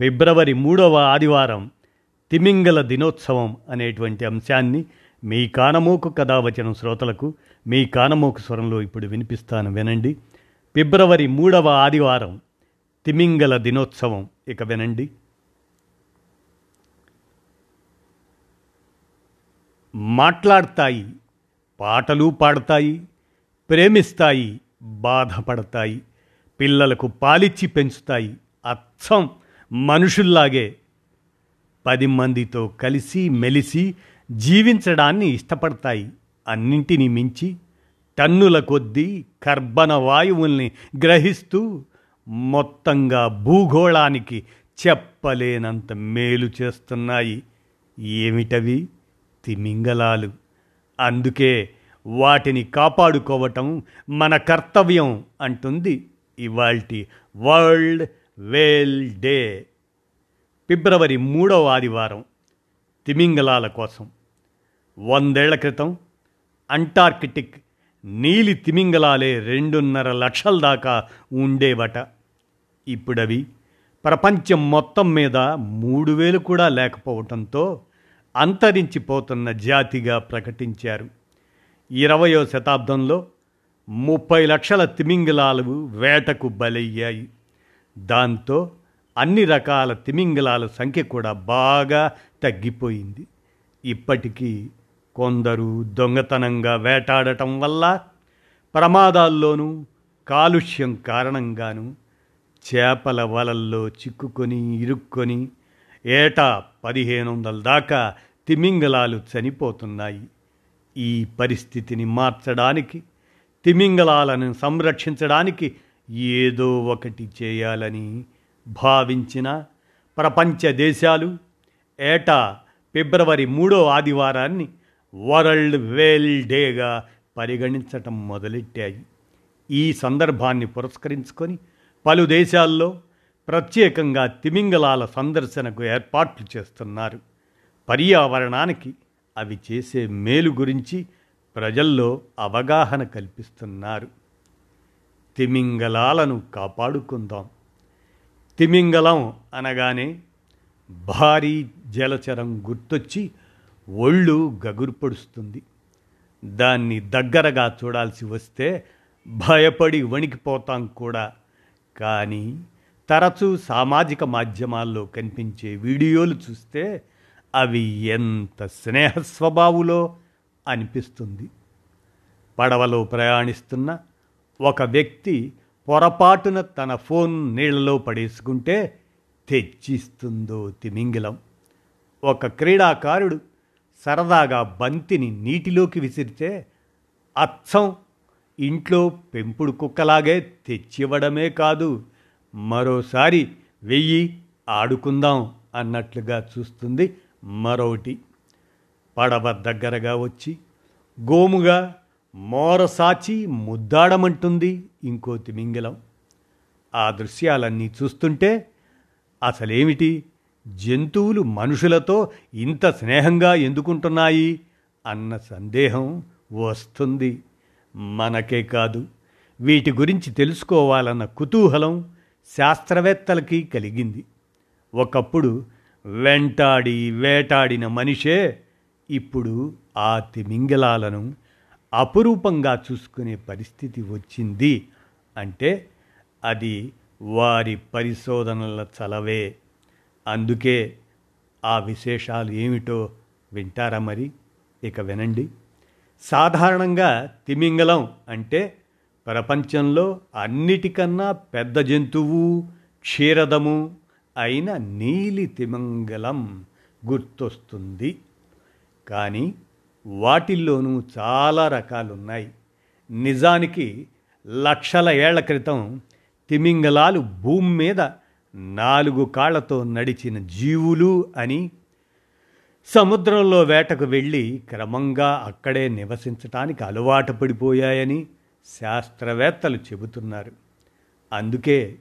ఫిబ్రవరి మూడవ ఆదివారం తిమింగల దినోత్సవం అనేటువంటి అంశాన్ని మీ కానమోకు కథావచనం శ్రోతలకు మీ కానమోకు స్వరంలో ఇప్పుడు వినిపిస్తాను వినండి. ఫిబ్రవరి మూడవ ఆదివారం తిమింగల దినోత్సవం. ఇక వినండి. మాట్లాడతాయి పాటలు పాడతాయి ప్రేమిస్తాయి బాధపడతాయి పిల్లలకు పాలిచ్చి పెంచుతాయి అచ్చం మనుషుల్లాగే పది మందితో కలిసి మెలిసి జీవించడాన్ని ఇష్టపడతాయి. అన్నింటినీ మించి టన్నుల కొద్దీ కర్బన వాయువుల్ని గ్రహిస్తూ మొత్తంగా భూగోళానికి చెప్పలేనంత మేలు చేస్తున్నాయి. ఏమిటవి? తిమింగలాలు. అందుకే వాటిని కాపాడుకోవటం మన కర్తవ్యం అంటుంది ఇవాల్టి వరల్డ్ వేల్ డే. ఫిబ్రవరి మూడవ ఆదివారం తిమింగలాల కోసం. వందేళ్ళ క్రితం అంటార్కిటిక్ నీలి తిమింగలాలే రెండున్నర లక్షల దాకా ఉండేవట. ఇప్పుడవి ప్రపంచం మొత్తం మీద మూడు వేలు కూడా లేకపోవటంతో అంతరించిపోతున్న జాతిగా ప్రకటించారు. ఇరవయో శతాబ్దంలో ముప్పై లక్షల తిమింగలాలు వేటకు బలయ్యాయి. దాంతో అన్ని రకాల తిమింగలాల సంఖ్య కూడా బాగా తగ్గిపోయింది. ఇప్పటికీ కొందరు దొంగతనంగా వేటాడటం వల్ల ప్రమాదాల్లోనూ కాలుష్యం కారణంగాను చేపల వలల్లో చిక్కుకొని ఇరుక్కొని ఏటా పదిహేను వందల దాకా తిమింగలాలు చనిపోతున్నాయి. ఈ పరిస్థితిని మార్చడానికి తిమింగలాలను సంరక్షించడానికి ఏదో ఒకటి చేయాలని భావించిన ప్రపంచ దేశాలు ఏటా ఫిబ్రవరి మూడో ఆదివారాన్ని వరల్డ్ వేల్ డేగా పరిగణించటం మొదలెట్టాయి. ఈ సందర్భాన్ని పురస్కరించుకొని పలు దేశాల్లో ప్రత్యేకంగా తిమింగలాల సందర్శనకు ఏర్పాట్లు చేస్తున్నారు. పర్యావరణానికి అవి చేసే మేలు గురించి ప్రజల్లో అవగాహన కల్పిస్తున్నారు. తిమింగలాలను కాపాడుకుందాం. తిమింగలం అనగానే భారీ జలచరం గుర్తొచ్చి ఒళ్ళు గగుర్పడుస్తుంది. దాన్ని దగ్గరగా చూడాల్సి వస్తే భయపడి వణికిపోతాం కూడా. కానీ తరచూ సామాజిక మాధ్యమాల్లో కనిపించే వీడియోలు చూస్తే అవి ఎంత స్నేహ స్వభావులో అనిపిస్తుంది. పడవలో ప్రయాణిస్తున్న ఒక వ్యక్తి పొరపాటున తన ఫోన్ నీళ్ళలో పడేసుకుంటే తెచ్చిస్తుందో తిమింగిలం. ఒక క్రీడాకారుడు సరదాగా బంతిని నీటిలోకి విసిరితే అచ్చం ఇంట్లో పెంపుడు కుక్కలాగే తెచ్చివ్వడమే కాదు మరోసారి వెయ్యి ఆడుకుందాం అన్నట్లుగా చూస్తుంది మరోటి. పడవ దగ్గరగా వచ్చి గోముగా మోరసాచి ముద్దాడమంటుంది ఇంకో తిమింగలం. ఆ దృశ్యాలన్నీ చూస్తుంటే అసలేమిటి? జంతువులు మనుషులతో ఇంత స్నేహంగా ఎందుకుంటున్నాయి అన్న సందేహం వస్తుంది. మనకే కాదు వీటి గురించి తెలుసుకోవాలన్న కుతూహలం శాస్త్రవేత్తలకి కలిగింది. ఒకప్పుడు వెంటాడి వేటాడిన మనిషే ఇప్పుడు ఆ తిమింగలాలను అపురూపంగా చూసుకునే పరిస్థితి వచ్చింది అంటే అది వారి పరిశోధనల చలవే. అందుకే ఆ విశేషాలు ఏమిటో వింటారా మరి? ఇక వినండి. సాధారణంగా తిమింగలం అంటే ప్రపంచంలో అన్నిటికన్నా పెద్ద జంతువు క్షీరదము అయిన నీలి తిమింగలం గుర్తొస్తుంది. కానీ వాటిల్లోనూ చాలా రకాలున్నాయి. నిజానికి లక్షల ఏళ్ళ క్రితం తిమింగలాలు భూమి మీద నాలుగు కాళ్ళతో నడిచిన జీవులు అని సముద్రంలో వేటకు వెళ్ళి క్రమంగా అక్కడే నివసించటానికి అలవాటు పడిపోయాయని శాస్త్రవేత్తలు చెబుతున్నారు. అందుకే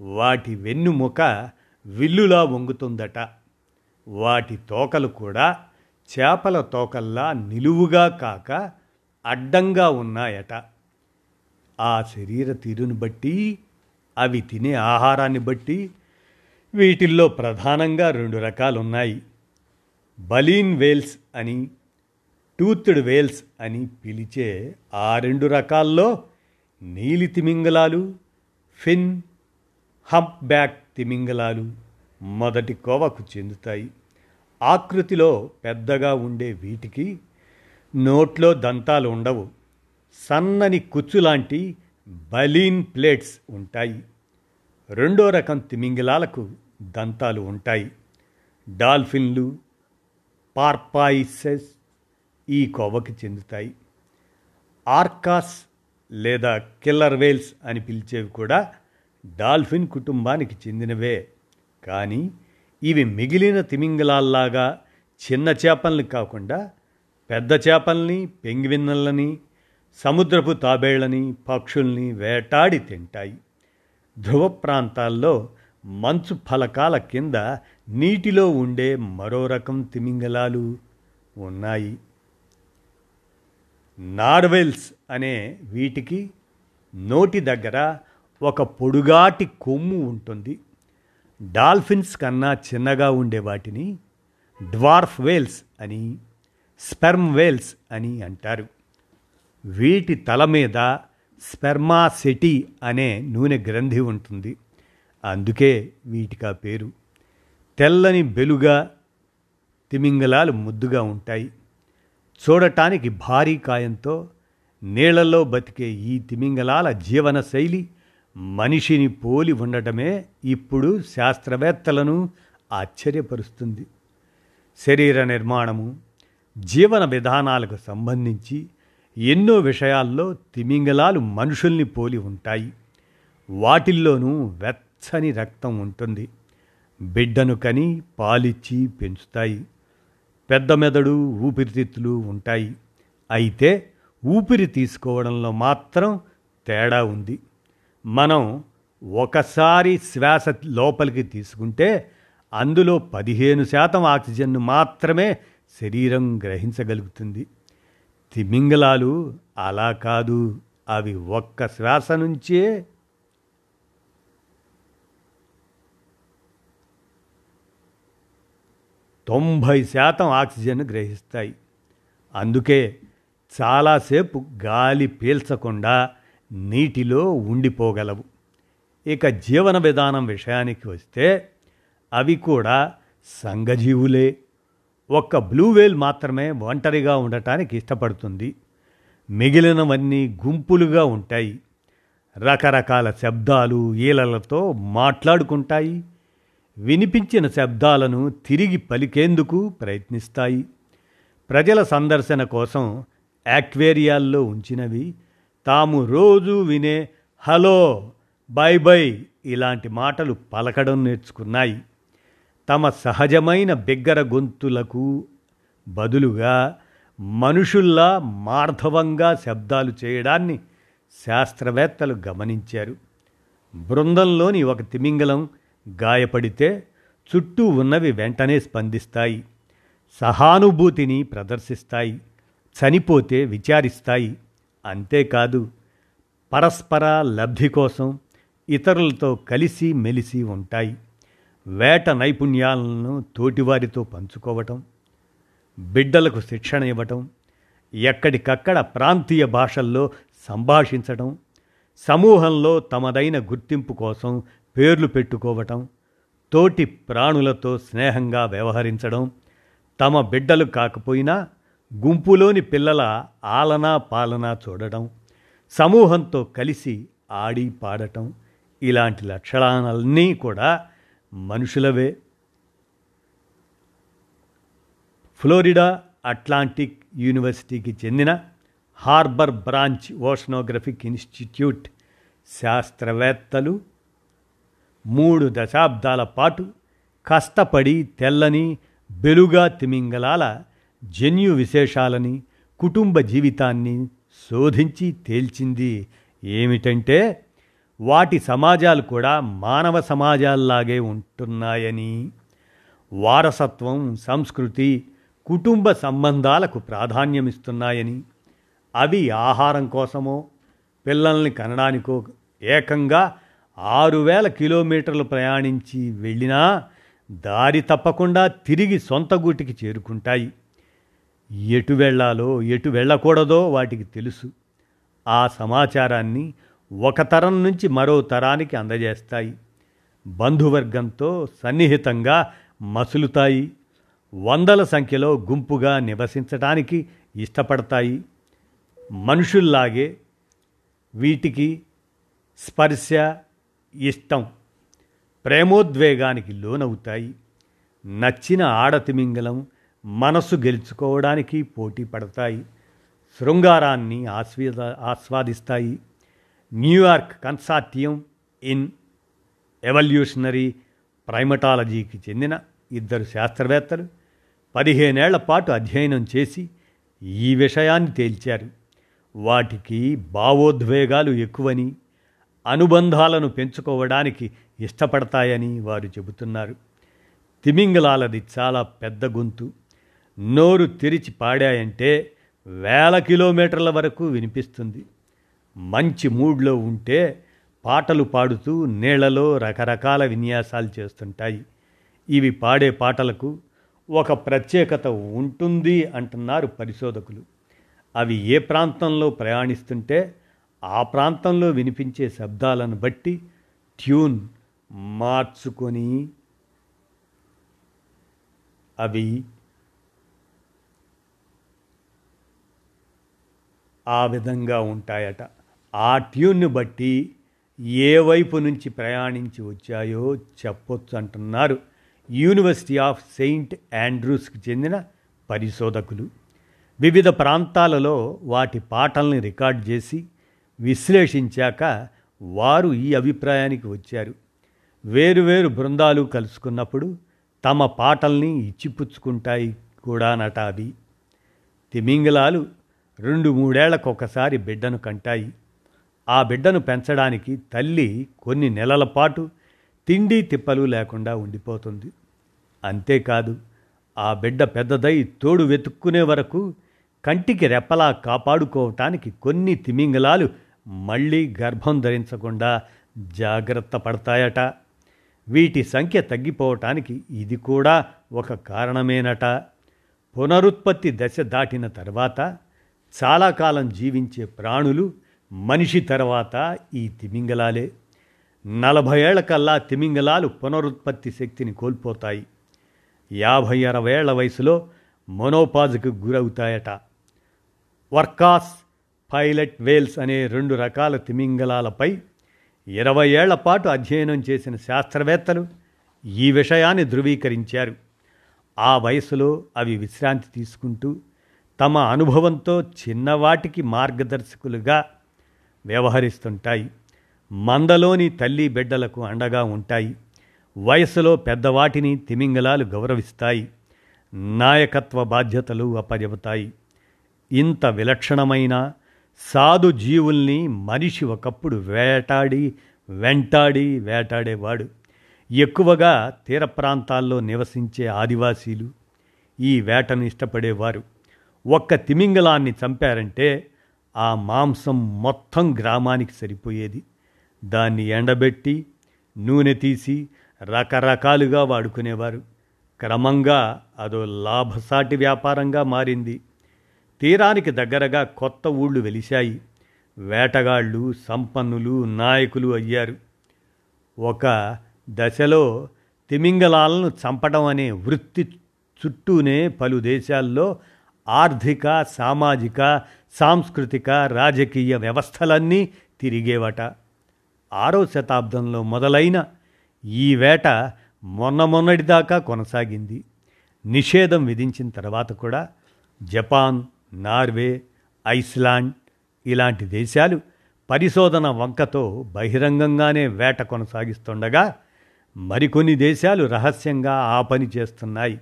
వాటి వెన్నుముక విల్లులా వంగుతుందట. వాటి తోకలు కూడా చేపల తోకల్లా నిలువుగా కాక అడ్డంగా ఉన్నాయట. ఆ శరీర తీరును బట్టి అవి తినే ఆహారాన్ని బట్టి వీటిల్లో ప్రధానంగా రెండు రకాలు ఉన్నాయి బలీన్ వేల్స్ అని టూత్డ్ వేల్స్ అని పిలిచే ఆ రెండు రకాల్లో నీలి తిమింగలాలు ఫిన్ హంప్ బ్యాక్ తిమింగలాలు మొదటి కోవకు చెందుతాయి. ఆకృతిలో పెద్దగా ఉండే వీటికి నోట్లో దంతాలు ఉండవు. సన్నని కుచ్చులాంటి బలీన్ ప్లేట్స్ ఉంటాయి. రెండో రకం తిమింగిలాలకు దంతాలు ఉంటాయి. డాల్ఫిన్లు పార్పాయిసెస్ ఈ కోవకి చెందుతాయి. ఆర్కాస్ లేదా కిల్లర్ వేల్స్ అని పిలిచేవి కూడా డాల్ఫిన్ కుటుంబానికి చెందినవే. కానీ ఇవి మిగిలిన తిమింగలాల్లాగా చిన్న చేపల్ని కాకుండా పెద్ద చేపల్ని పెంగివిన్నల్ని సముద్రపు తాబేళ్ళని పక్షుల్ని వేటాడి తింటాయి. ధ్రువ ప్రాంతాల్లో మంచు ఫలకాల కింద నీటిలో ఉండే మరో రకం తిమింగలాలు ఉన్నాయి. నార్వెల్స్ అనే వీటికి నోటి దగ్గర ఒక పొడుగాటి కొమ్ము ఉంటుంది. డాల్ఫిన్స్ కన్నా చిన్నగా ఉండే వాటిని డ్వార్ఫ్ వేల్స్ అని స్పెర్మ్ వేల్స్ అని అంటారు. వీటి తల మీద స్పెర్మాసెటి అనే నూనె గ్రంథి ఉంటుంది. అందుకే వీటికి ఆ పేరు. తెల్లని బెలుగా తిమింగలాలు ముద్దుగా ఉంటాయి. చూడటానికి భారీ కాయంతో నీళ్ళలో బతికే ఈ తిమింగలాల జీవన శైలి మనిషిని పోలి ఉండటమే ఇప్పుడు శాస్త్రవేత్తలను ఆశ్చర్యపరుస్తుంది. శరీర నిర్మాణము జీవన విధానాలకు సంబంధించి ఎన్నో విషయాల్లో తిమింగలాలు మనుషుల్ని పోలి ఉంటాయి. వాటిల్లోనూ వెచ్చని రక్తం ఉంటుంది. బిడ్డను కని పాలిచ్చి పెంచుతాయి. పెద్ద మెదడు ఊపిరితిత్తులు ఉంటాయి. అయితే ఊపిరి తీసుకోవడంలో మాత్రం తేడా ఉంది. మనం ఒకసారి శ్వాస లోపలికి తీసుకుంటే అందులో పదిహేను శాతం ఆక్సిజన్ను మాత్రమే శరీరం గ్రహించగలుగుతుంది. తిమింగలాలు అలా కాదు. అవి ఒక్క శ్వాస నుంచే తొంభై శాతం ఆక్సిజన్ గ్రహిస్తాయి. అందుకే చాలాసేపు గాలి పీల్చకుండా నీటిలో ఉండిపోగలవు. ఇక జీవన విధానం విషయానికి వస్తే అవి కూడా సంఘజీవులే. ఒక్క బ్లూ వేల్ మాత్రమే ఒంటరిగా ఉండటానికి ఇష్టపడుతుంది. మిగిలినవన్నీ గుంపులుగా ఉంటాయి. రకరకాల శబ్దాలు ఈలలతో మాట్లాడుకుంటాయి. వినిపించిన శబ్దాలను తిరిగి పలికేందుకు ప్రయత్నిస్తాయి. ప్రజల సందర్శన కోసం యాక్వేరియాల్లో ఉంచినవి తాము రోజు వినే హలో బై బై ఇలాంటి మాటలు పలకడం నేర్చుకున్నాయి. తమ సహజమైన బిగ్గర గొంతులకు బదులుగా మనుషుల్లా మార్ధవంగా శబ్దాలు చేయడాన్ని శాస్త్రవేత్తలు గమనించారు. బృందంలోని ఒక తిమింగలం గాయపడితే చుట్టూ ఉన్నవి వెంటనే స్పందిస్తాయి. సహానుభూతిని ప్రదర్శిస్తాయి. చనిపోతే విచారిస్తాయి. అంతేకాదు పరస్పర లబ్ధి కోసం ఇతరులతో కలిసి మెలిసి ఉంటాయి. వేట నైపుణ్యాలను తోటివారితో పంచుకోవటం బిడ్డలకు శిక్షణ ఇవ్వటం ఎక్కడికక్కడ ప్రాంతీయ భాషల్లో సంభాషించటం సమూహంలో తమదైన గుర్తింపు కోసం పేర్లు పెట్టుకోవటం తోటి ప్రాణులతో స్నేహంగా వ్యవహరించడం తమ బిడ్డలు కాకపోయినా గుంపులోని పిల్లల ఆలనా పాలనా చూడటం సమూహంతో కలిసి ఆడి పాడటం ఇలాంటి లక్షణాలన్నీ కూడా మనుషులవే. ఫ్లోరిడా అట్లాంటిక్ యూనివర్సిటీకి చెందిన హార్బర్ బ్రాంచ్ ఓషనోగ్రఫిక్ ఇన్స్టిట్యూట్ శాస్త్రవేత్తలు మూడు దశాబ్దాల పాటు కష్టపడి తెల్లని బెలుగా తిమింగలాల జన్యు విశేషాలని కుటుంబ జీవితాన్ని శోధించి తేల్చింది ఏమిటంటే వాటి సమాజాలు కూడా మానవ సమాజాల్లాగే ఉంటున్నాయని. వారసత్వం సంస్కృతి కుటుంబ సంబంధాలకు ప్రాధాన్యమిస్తున్నాయని. అవి ఆహారం కోసమో పిల్లల్ని కనడానికో ఏకంగా ఆరు వేల కిలోమీటర్లు ప్రయాణించి వెళ్ళినా దారి తప్పకుండా తిరిగి సొంత గూటికి చేరుకుంటాయి. ఎటు వెళ్ళాలో ఎటు వెళ్ళకూడదో వాటికి తెలుసు. ఆ సమాచారాన్ని ఒక తరం నుంచి మరో తరానికి అందజేస్తాయి. బంధువర్గంతో సన్నిహితంగా మసులుతాయి. వందల సంఖ్యలో గుంపుగా నివసించడానికి ఇష్టపడతాయి. మనుషుల్లాగే వీటికి స్పర్శ ఇష్టం ప్రేమోద్వేగానికి లోనవుతాయి. నచ్చిన ఆడతిమింగలం మనసు గెలుచుకోవడానికి పోటీ పడతాయి శృంగారాన్ని ఆస్వాద ఆస్వాదిస్తాయి. New York consortium in evolutionary ప్రైమటాలజీకి చెందిన ఇద్దరు శాస్త్రవేత్తలు పదిహేనేళ్ళ పాటు అధ్యయనం చేసి ఈ విషయాన్ని తేల్చారు. వాటికి భావోద్వేగాలు ఎక్కువని అనుబంధాలను పెంచుకోవడానికి ఇష్టపడతాయని వారు చెబుతున్నారు. తిమింగలాలది చాలా పెద్ద గొంతు. నోరు తెరిచి పాడాయంటే వేల కిలోమీటర్ల వరకు వినిపిస్తుంది. మంచి మూడ్లో ఉంటే పాటలు పాడుతూ నీళ్ళలో రకరకాల విన్యాసాలు చేస్తుంటాయి. ఇవి పాడే పాటలకు ఒక ప్రత్యేకత ఉంటుంది అంటున్నారు పరిశోధకులు. అవి ఏ ప్రాంతంలో ప్రయాణిస్తుంటే ఆ ప్రాంతంలో వినిపించే శబ్దాలను బట్టి ట్యూన్ మార్చుకొని అవి ఆ విధంగా ఉంటాయట. ఆ ట్యూన్ను బట్టి ఏ వైపు నుంచి ప్రయాణించి వచ్చాయో చెప్పొచ్చు అంటున్నారు యూనివర్సిటీ ఆఫ్ సెయింట్ ఆండ్రూస్కి చెందిన పరిశోధకులు. వివిధ ప్రాంతాలలో వాటి పాటల్ని రికార్డ్ చేసి విశ్లేషించాక వారు ఈ అభిప్రాయానికి వచ్చారు. వేరువేరు బృందాలు కలుసుకున్నప్పుడు తమ పాటల్ని ఇచ్చిపుచ్చుకుంటాయి కూడా నట అవి. తిమింగలాలు రెండు మూడేళ్ళకొకసారి బిడ్డను కంటాయి. ఆ బిడ్డను పెంచడానికి తల్లి కొన్ని నెలల పాటు తిండి తిప్పలు లేకుండా ఉండిపోతుంది. అంతేకాదు ఆ బిడ్డ పెద్దదై తోడు వెతుక్కునే వరకు కంటికి రెప్పలా కాపాడుకోవటానికి కొన్ని తిమింగలాలు మళ్ళీ గర్భం ధరించకుండా జాగ్రత్త పడతాయట. వీటి సంఖ్య తగ్గిపోవటానికి ఇది కూడా ఒక కారణమేనట. పునరుత్పత్తి దశ దాటిన తర్వాత చాలా కాలం జీవించే ప్రాణులు మనిషి తర్వాత ఈ తిమింగలాలే. నలభై ఏళ్ళ కల్లా తిమింగలాలు పునరుత్పత్తి శక్తిని కోల్పోతాయి. యాభై అరవై ఏళ్ళ వయసులో మొనోపాజ్కు గురవుతాయట. వర్కాస్ పైలట్ వేల్స్ అనే రెండు రకాల తిమింగలాలపై ఇరవై ఏళ్ళ పాటు అధ్యయనం చేసిన శాస్త్రవేత్తలు ఈ విషయాన్ని ధృవీకరించారు. ఆ వయసులో అవి విశ్రాంతి తీసుకుంటూ తమ అనుభవంతో చిన్నవాటికి మార్గదర్శకులుగా వ్యవహరిస్తుంటాయి. మందలోని తల్లి బిడ్డలకు అండగా ఉంటాయి. వయసులో పెద్దవాటిని తిమింగలాలు గౌరవిస్తాయి. నాయకత్వ బాధ్యతలు అప్పజెబుతాయి ఇంత విలక్షణమైన సాధు జీవుల్ని మనిషి ఒకప్పుడు వేటాడి వెంటాడి వేటాడేవాడు. ఎక్కువగా తీర ప్రాంతాల్లో నివసించే ఆదివాసీలు ఈ వేటను ఇష్టపడేవారు. ఒక్క తిమింగలాన్ని చంపారంటే ఆ మాంసం మొత్తం గ్రామానికి సరిపోయేది. దాన్ని ఎండబెట్టి నూనె తీసి రకరకాలుగా వాడుకునేవారు. క్రమంగా అదో లాభసాటి వ్యాపారంగా మారింది. తీరానికి దగ్గరగా కొత్త ఊళ్ళు వెలిశాయి. వేటగాళ్ళు సంపన్నులు నాయకులు అయ్యారు. ఒక దశలో తిమింగలాలను చంపడం అనే వృత్తి చుట్టూనే పలు దేశాల్లో ఆర్థిక సామాజిక సాంస్కృతిక రాజకీయ వ్యవస్థలన్నీ తిరిగేవట. ఆరో శతాబ్దంలో మొదలైన ఈ వేట మొన్న మొన్నటిదాకా కొనసాగింది. నిషేధం విధించిన తర్వాత కూడా జపాన్ నార్వే ఐస్లాండ్ ఇలాంటి దేశాలు పరిశోధన వంకతో బహిరంగంగానే వేట కొనసాగిస్తుండగా మరికొన్ని దేశాలు రహస్యంగా ఆ పని చేస్తున్నాయి.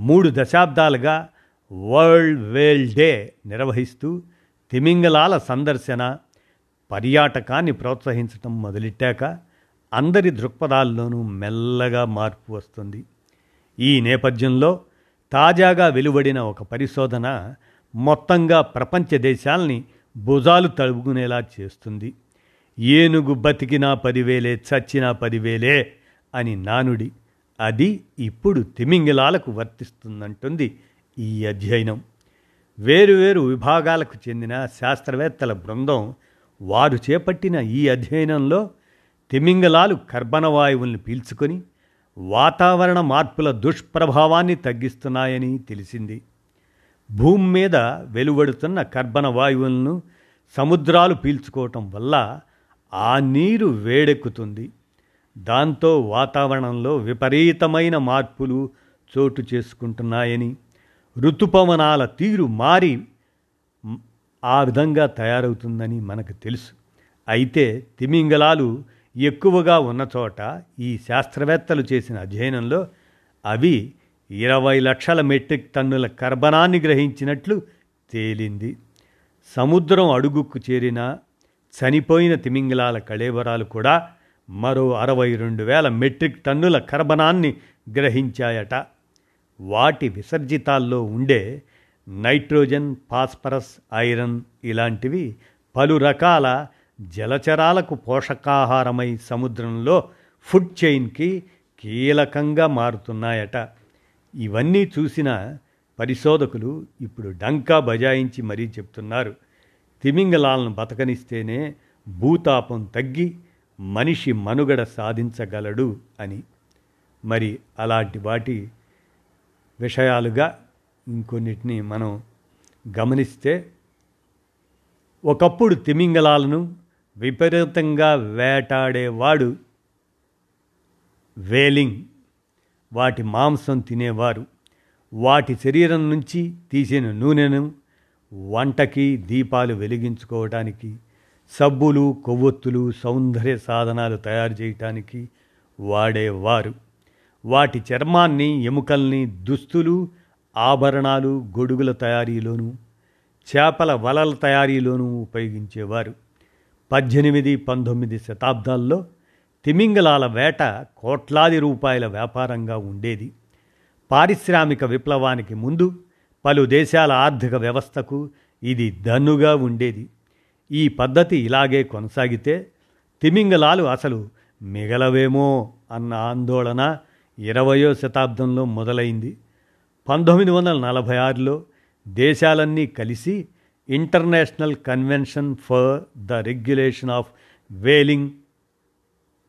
మూడు దశాబ్దాలుగా వరల్డ్ వేల్ డే నిర్వహిస్తూ తిమింగలాల సందర్శన పర్యాటకాన్ని ప్రోత్సహించటం మొదలెట్టాక అందరి దృక్పథాల్లోనూ మెల్లగా మార్పు వస్తుంది. ఈ నేపథ్యంలో తాజాగా వెలువడిన ఒక పరిశోధన మొత్తంగా ప్రపంచ దేశాల్ని భుజాలు తడుగునేలా చేస్తుంది. ఏనుగు బతికినా పదివేలే చచ్చినా పదివేలే అని నానుడి. అది ఇప్పుడు తిమింగిలాలకు వర్తిస్తుందంటుంది ఈ అధ్యయనం. వేరువేరు విభాగాలకు చెందిన శాస్త్రవేత్తల బృందం వారు చేపట్టిన ఈ అధ్యయనంలో తిమింగలాలు కర్బన వాయువుల్ని పీల్చుకొని వాతావరణ మార్పుల దుష్ప్రభావాన్ని తగ్గిస్తున్నాయని తెలిసింది. భూమి మీద వెలువడుతున్న కర్బన వాయువులను సముద్రాలు పీల్చుకోవటం వల్ల ఆ నీరు వేడెక్కుతుంది. దాంతో వాతావరణంలో విపరీతమైన మార్పులు చోటు చేసుకుంటున్నాయని ఋతుపవనాల తీరు మారి ఆ విధంగా తయారవుతుందని మనకు తెలుసు. అయితే తిమింగలాలు ఎక్కువగా ఉన్న చోట ఈ శాస్త్రవేత్తలు చేసిన అధ్యయనంలో అవి ఇరవై లక్షల మెట్రిక్ టన్నుల కర్బనాన్ని గ్రహించినట్లు తేలింది. సముద్రం అడుగుకు చేరిన చనిపోయిన తిమింగలాల కళేబరాలు కూడా మరో అరవై రెండు వేల మెట్రిక్ టన్నుల కర్బనాన్ని గ్రహించాయట. వాటి విసర్జితాల్లో ఉండే నైట్రోజన్ ఫాస్ఫరస్ ఐరన్ ఇలాంటివి పలు రకాల జలచరాలకు పోషకాహారమై సముద్రంలో ఫుడ్ చైన్కి కీలకంగా మారుతున్నాయట. ఇవన్నీ చూసిన పరిశోధకులు ఇప్పుడు డంకా బజాయించి మరీ చెప్తున్నారు. తిమింగలాలను బతకనిస్తేనే భూతాపం తగ్గి మనిషి మనుగడ సాధించగలడు అని. మరి అలాంటి వాటి విషయాలుగా ఇంకొన్నిటిని మనం గమనిస్తే ఒకప్పుడు తిమింగలాలను విపరీతంగా వేటాడేవాడు వేలింగ్. వాటి మాంసం తినేవారు. వాటి శరీరం నుంచి తీసిన నూనెను వంటకి దీపాలు వెలిగించుకోవడానికి సబ్బులు కొవ్వొత్తులు సౌందర్య సాధనాలు తయారు చేయటానికి వాడేవారు. వాటి చర్మాన్ని ఎముకల్ని దుస్తులు ఆభరణాలు గొడుగుల తయారీలోనూ చేపల వలల తయారీలోనూ ఉపయోగించేవారు. పద్దెనిమిది పంతొమ్మిది శతాబ్దాల్లో తిమింగలాల వేట కోట్లాది రూపాయల వ్యాపారంగా ఉండేది. పారిశ్రామిక విప్లవానికి ముందు పలు దేశాల ఆర్థిక వ్యవస్థకు ఇది దన్నుగా ఉండేది. ఈ పద్ధతి ఇలాగే కొనసాగితే తిమింగలాలు అసలు మిగలవేమో అన్న ఆందోళన ఇరవయో శతాబ్దంలో మొదలైంది. పంతొమ్మిది వందల నలభై ఆరులో దేశాలన్నీ కలిసి international convention for the regulation of whaling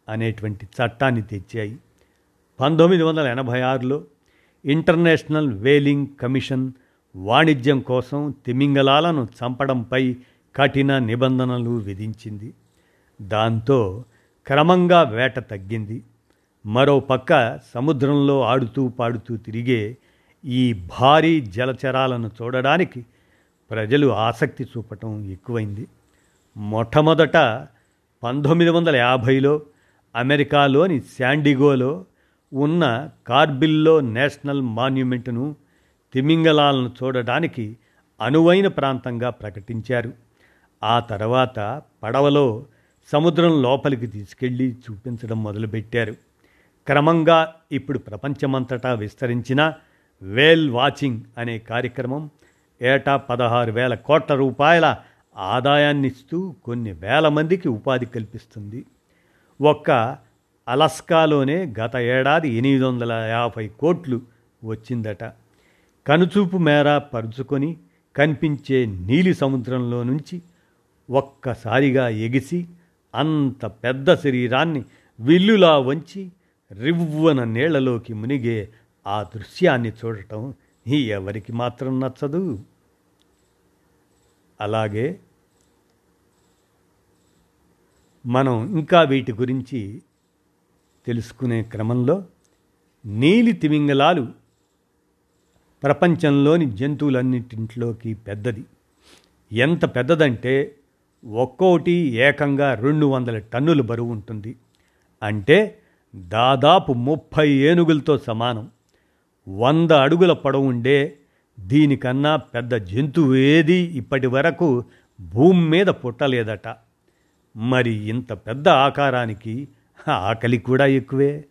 అనేటువంటి చట్టాన్ని తెచ్చాయి. పంతొమ్మిది వందల ఎనభై ఆరులో ఇంటర్నేషనల్ వేలింగ్ కమిషన్ వాణిజ్యం కోసం తిమింగలాలను చంపడంపై కఠిన నిబంధనలు విధించింది. దాంతో క్రమంగా వేట తగ్గింది. మరో పక్క సముద్రంలో ఆడుతూ పాడుతూ తిరిగే ఈ భారీ జలచరాలను చూడడానికి ప్రజలు ఆసక్తి చూపటం ఎక్కువైంది. మొట్టమొదట పంతొమ్మిది వందల యాభైలో అమెరికాలోని శాండిగోలో ఉన్న కార్బిల్లో నేషనల్ మాన్యుమెంట్ను తిమింగలాలను చూడడానికి అనువైన ప్రాంతంగా ప్రకటించారు. ఆ తర్వాత పడవలో సముద్రం లోపలికి తీసుకెళ్ళి చూపించడం మొదలుపెట్టారు. క్రమంగా ఇప్పుడు ప్రపంచమంతటా విస్తరించిన వేల్ వాచింగ్ అనే కార్యక్రమం ఏటా పదహారు వేల కోట్ల రూపాయల ఆదాయాన్నిస్తూ కొన్ని వేల మందికి ఉపాధి కల్పిస్తుంది. ఒక్క అలస్కాలోనే గత ఏడాది ఎనిమిది వందల యాభై కోట్లు వచ్చిందట. కనుచూపు మేర పరుచుకొని కనిపించే నీలి సముద్రంలో నుంచి ఒక్కసారిగా ఎగిసి అంత పెద్ద శరీరాన్ని విల్లులా వంచి రివ్వన నీళ్ళలోకి మునిగే ఆ దృశ్యాన్ని చూడటం ఎవరికి మాత్రం నచ్చదు. అలాగే మనం ఇంకా వీటి గురించి తెలుసుకునే క్రమంలో నీలి తిమింగలాలు ప్రపంచంలోని జంతువులన్నింటిలోకి పెద్దది. ఎంత పెద్దదంటే ఒక్కోటి ఏకంగా రెండు వందల టన్నుల బరువు ఉంటుంది. అంటే దాదాపు ముప్పై ఏనుగులతో సమానం. వంద అడుగుల పొడవుండే దీనికన్నా పెద్ద జంతువు ఏది ఇప్పటి వరకు భూమి మీద పుట్టలేదట. మరి ఇంత పెద్ద ఆకారానికి ఆకలి కూడా ఎక్కువే.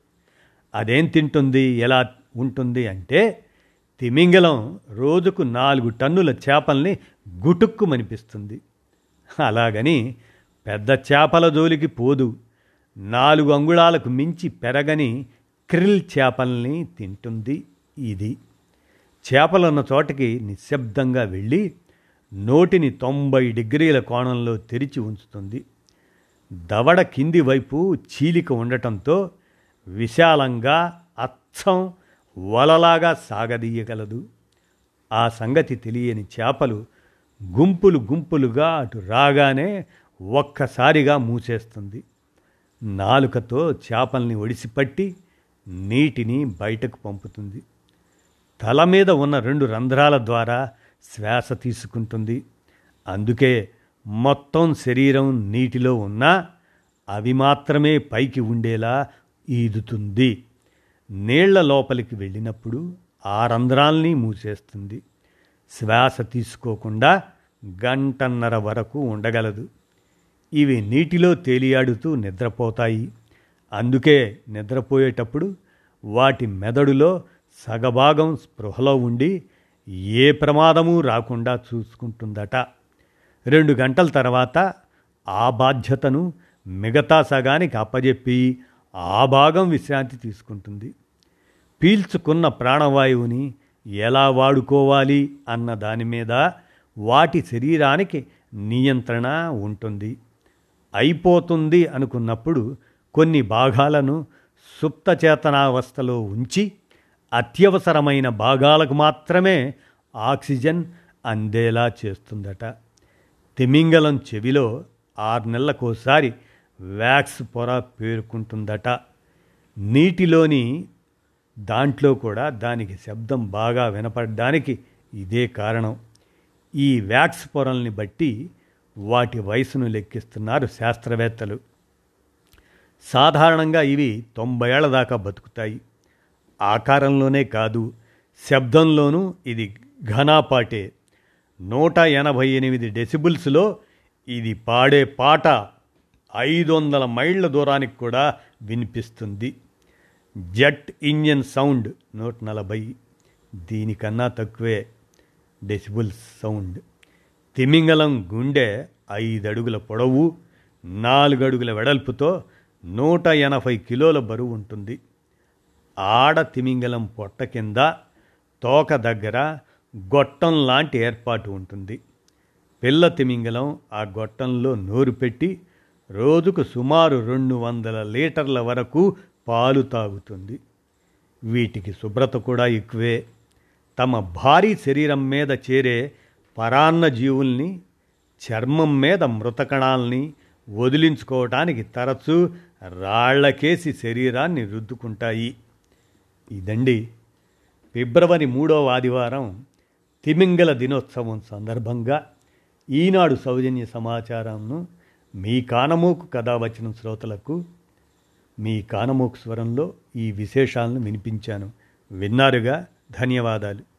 అదేం తింటుంది ఎలా ఉంటుంది అంటే తిమింగలం రోజుకు నాలుగు టన్నుల చేపల్ని గుటుక్కుమనిపిస్తుంది. అలాగని పెద్ద చేపల జోలికి పోదు. నాలుగు అంగుళాలకు మించి పెరగని క్రిల్ చేపల్ని తింటుంది ఇది. చేపలున్న చోటకి నిశ్శబ్దంగా వెళ్ళి నోటిని తొంభై డిగ్రీల కోణంలో తెరిచి ఉంచుతుంది. దవడ కింది వైపు చీలిక ఉండటంతో విశాలంగా అచ్చం వలలాగా సాగదీయగలదు. ఆ సంగతి తెలియని చేపలు గుంపులు గుంపులుగా అటు రాగానే ఒక్కసారిగా మూసేస్తుంది. నాలుకతో చేపల్ని ఒడిసిపట్టి నీటిని బయటకు పంపుతుంది. తల మీద ఉన్న రెండు రంధ్రాల ద్వారా శ్వాస తీసుకుంటుంది. అందుకే మొత్తం శరీరం నీటిలో ఉన్నా అవి మాత్రమే పైకి ఉండేలా ఈదుతుంది. నీళ్ళ లోపలికి వెళ్ళినప్పుడు ఆ రంధ్రాల్ని మూసేస్తుంది. శ్వాస తీసుకోకుండా గంటన్నర వరకు ఉండగలదు. ఇవి నీటిలో తేలియాడుతూ నిద్రపోతాయి. అందుకే నిద్రపోయేటప్పుడు వాటి మెదడులో సగభాగం స్పృహలో ఉండి ఏ ప్రమాదము రాకుండా చూసుకుంటుందట. రెండు గంటల తర్వాత ఆ బాధ్యతను మిగతా సగానికి అప్పజెప్పి ఆ భాగం విశ్రాంతి తీసుకుంటుంది. పీల్చుకున్న ప్రాణవాయువుని ఎలా వాడుకోవాలి అన్న దాని మీద వాటి శరీరానికి నియంత్రణ ఉంటుంది. అయిపోతుంది అనుకున్నప్పుడు కొన్ని భాగాలను సుప్తచేతనావస్థలో ఉంచి అత్యవసరమైన భాగాలకు మాత్రమే ఆక్సిజన్ అందేలా చేస్తుందట. తిమింగలం చెవిలో ఆరు నెలలకోసారి వ్యాక్స్ పొర పేరుకుంటుందట. నీటిలోని దాంట్లో కూడా దానికి శబ్దం బాగా వినపడడానికి ఇదే కారణం. ఈ వ్యాక్స్ పొరల్ని బట్టి వాటి వయసును లెక్కిస్తున్నారు శాస్త్రవేత్తలు. సాధారణంగా ఇవి తొంభై ఏళ్ళ దాకా బతుకుతాయి. ఆకారంలోనే కాదు శబ్దంలోనూ ఇది ఘనాపాటే నూట ఎనభై ఎనిమిది డెసిబుల్స్లో ఇది పాడే పాట ఐదు వందల మైళ్ళ దూరానికి కూడా వినిపిస్తుంది. జెట్ ఇంజన్ సౌండ్ నూట నలభై. దీనికన్నా తక్కువే డెసిబుల్స్ సౌండ్. తిమింగలం గుండె ఐదు అడుగుల పొడవు నాలుగడుగుల వెడల్పుతో నూట ఎనభై కిలోల బరువు ఉంటుంది. ఆడ తిమింగలం పొట్ట కింద తోక దగ్గర గొట్టం లాంటి ఏర్పాటు ఉంటుంది. పిల్ల తిమింగలం ఆ గొట్టంలో నోరు పెట్టి రోజుకు సుమారు రెండు వందల లీటర్ల వరకు పాలు తాగుతుంది. వీటికి శుభ్రత కూడా ఎక్కువే. తమ భారీ శరీరం మీద చేరే పరాన్న జీవుల్ని చర్మం మీద మృతకణాల్ని వదిలించుకోవటానికి తరచూ రాళ్ళకేసి శరీరాన్ని రుద్దుకుంటాయి. ఇదండి ఫిబ్రవరి మూడవ ఆదివారం తిమింగల దినోత్సవం సందర్భంగా ఈనాడు సౌజన్య సమాచారంను మీ కానమోకు కథ వచ్చిన శ్రోతలకు మీ కానమోకు స్వరంలో ఈ విశేషాలను వినిపించాను. విన్నారుగా ధన్యవాదాలు.